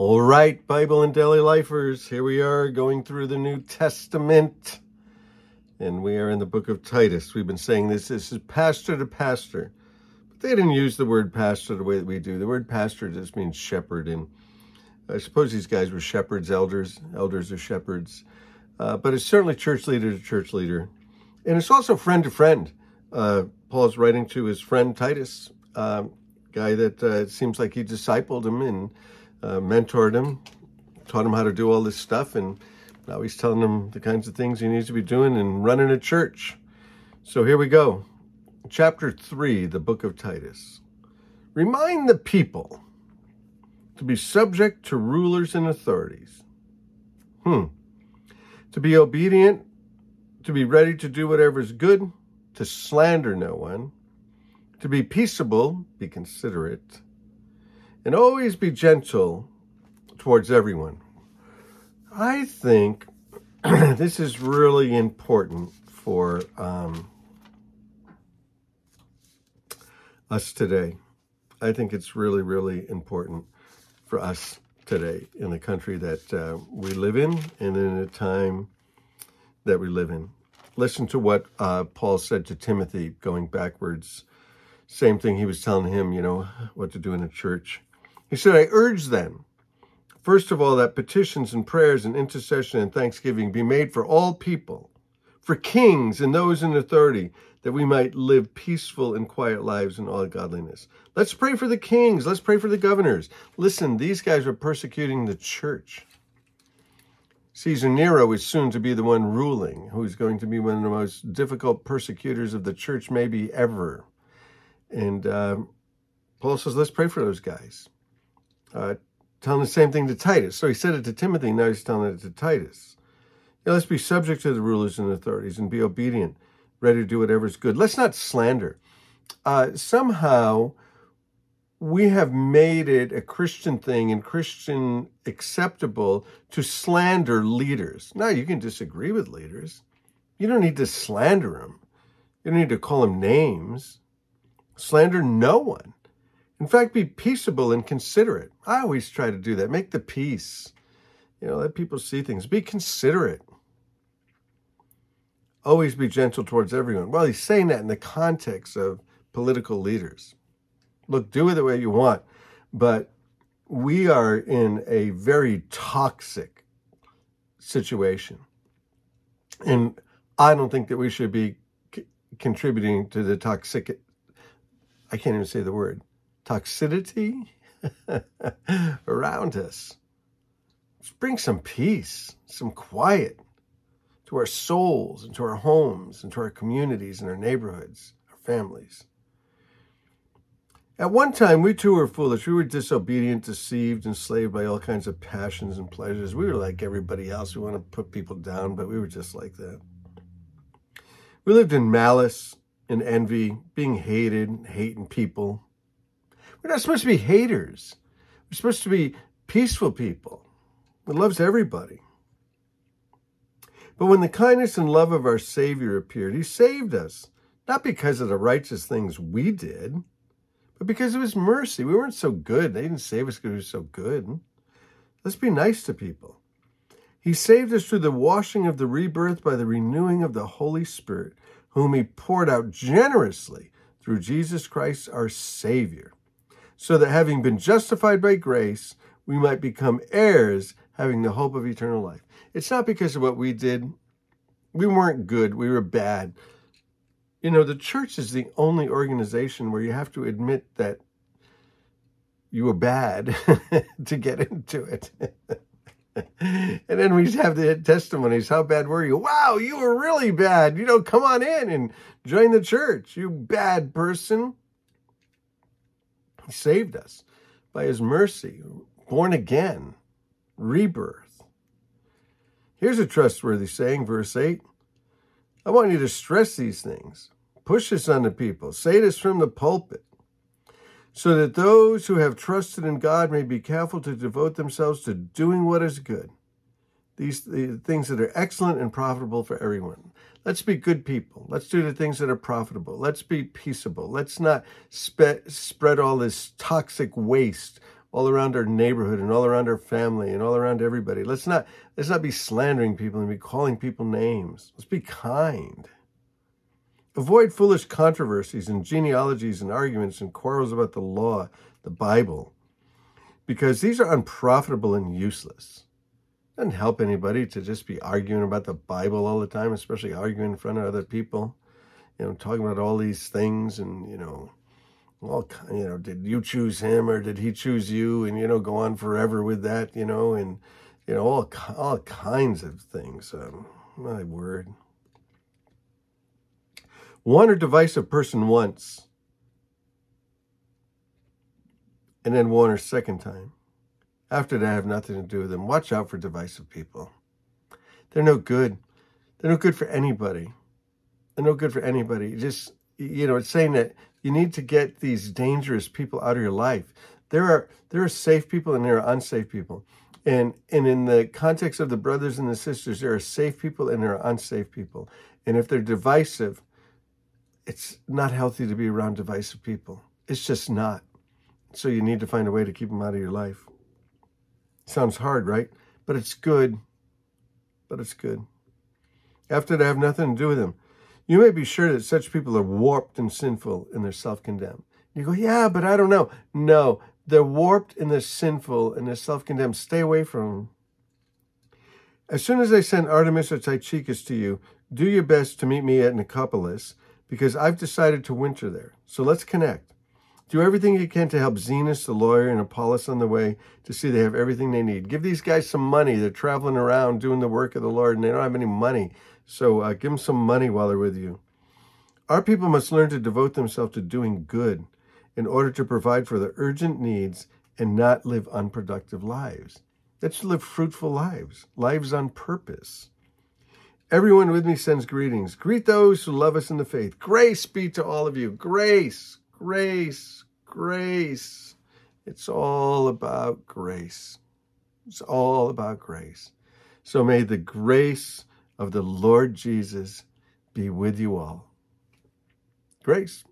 All right, Bible and Daily Lifers, here we are going through the New Testament. And we are in the book of Titus. We've been saying this, this is pastor to pastor. But they didn't use the word pastor the way that we do. The word pastor just means shepherd. And I suppose these guys were shepherds, elders. Elders are shepherds. Uh, but it's certainly church leader to church leader. And it's also friend to friend. Uh, Paul's writing to his friend Titus, uh, guy that uh, it seems like he discipled him and uh, mentored him, taught him how to do all this stuff, and now he's telling him the kinds of things he needs to be doing and running a church. So here we go. Chapter 3, the book of Titus. Remind the people to be subject to rulers and authorities. Hmm. To be obedient, to be ready to do whatever is good, to slander no one, to be peaceable, be considerate, and always be gentle towards everyone. I think this is really important for um, us today. I think it's really, really important for us today in the country that uh, we live in and in a time that we live in. Listen to what uh, Paul said to Timothy going backwards. Same thing he was telling him, you know, what to do in a church. He said, I urge them, first of all, that petitions and prayers and intercession and thanksgiving be made for all people, for kings and those in authority, that we might live peaceful and quiet lives in all godliness. Let's pray for the kings. Let's pray for the governors. Listen, these guys are persecuting the church. Caesar Nero is soon to be the one ruling, who's going to be one of the most difficult persecutors of the church, maybe ever. And uh, Paul says, let's pray for those guys uh, telling the same thing to Titus. So he said it to Timothy, now he's telling it to Titus. Let's be subject to the rulers and authorities and be obedient, ready to do whatever is good. Let's not slander. Uh, somehow, we have made it a Christian thing and Christian acceptable to slander leaders. Now, you can disagree with leaders. You don't need to slander them. You don't need to call them names. Slander no one. In fact, be peaceable and considerate. I always try to do that. Make the peace. You know, let people see things. Be considerate. Always be gentle towards everyone. Well, he's saying that in the context of political leaders. Look, do it the way you want, but we are in a very toxic situation. And I don't think that we should be c- contributing to the toxic, I can't even say the word, toxicity around us. Let's bring some peace, some quiet to our souls and to our homes and to our communities and our neighborhoods, our families. At one time, we too were foolish. We were disobedient, deceived, enslaved by all kinds of passions and pleasures. We were like everybody else. We want to put people down, but we were just like that. We lived in malice and envy, being hated, hating people, we're not supposed to be haters. We're supposed to be peaceful people that loves everybody. But when the kindness and love of our Savior appeared, He saved us, not because of the righteous things we did, but because of His mercy. We weren't so good. They didn't save us because we were so good. Let's be nice to people. He saved us through the washing of the rebirth by the renewing of the Holy Spirit, whom He poured out generously through Jesus Christ our Savior so that having been justified by grace, we might become heirs, having the hope of eternal life. It's not because of what we did. We weren't good, we were bad. You know, the church is the only organization where you have to admit that you were bad to get into it. and then we have the testimonies. How bad were you? Wow, you were really bad. You know, come on in and join the church, you bad person. He saved us by his mercy, born again, rebirth. Here's a trustworthy saying, verse 8. I want you to stress these things. Push this on the people. Say this from the pulpit. So that those who have trusted in God may be careful to devote themselves to doing what is good. These the things that are excellent and profitable for everyone. Let's be good people. Let's do the things that are profitable. Let's be peaceable. Let's not spe- spread all this toxic waste all around our neighborhood and all around our family and all around everybody. Let's not let's not be slandering people and be calling people names. Let's be kind. Avoid foolish controversies and genealogies and arguments and quarrels about the law, the Bible, because these are unprofitable and useless. Doesn't help anybody to just be arguing about the Bible all the time, especially arguing in front of other people. You know, talking about all these things and, you know, all you know, did you choose him or did he choose you? And, you know, go on forever with that, you know, and, you know, all, all kinds of things. Um, my word. One or divisive person once, and then one or second time. After that, I have nothing to do with them. Watch out for divisive people. They're no good. They're no good for anybody. They're no good for anybody. Just, you know, it's saying that you need to get these dangerous people out of your life. There are there are safe people and there are unsafe people. And and in the context of the brothers and the sisters, there are safe people and there are unsafe people. And if they're divisive, it's not healthy to be around divisive people. It's just not. So you need to find a way to keep them out of your life. Sounds hard, right? But it's good. But it's good. After that, have nothing to do with them. You may be sure that such people are warped and sinful and they're self condemned. You go, yeah, but I don't know. No, they're warped and they're sinful and they're self condemned. Stay away from them. As soon as I send Artemas or Tychicus to you, do your best to meet me at Nicopolis because I've decided to winter there. So let's connect. Do everything you can to help Zenas, the lawyer, and Apollos on the way to see they have everything they need. Give these guys some money. They're traveling around doing the work of the Lord and they don't have any money. So uh, give them some money while they're with you. Our people must learn to devote themselves to doing good in order to provide for the urgent needs and not live unproductive lives. Let's live fruitful lives, lives on purpose. Everyone with me sends greetings. Greet those who love us in the faith. Grace be to all of you. Grace, grace, grace. It's all about grace. It's all about grace. So may the grace of the Lord Jesus be with you all. Grace.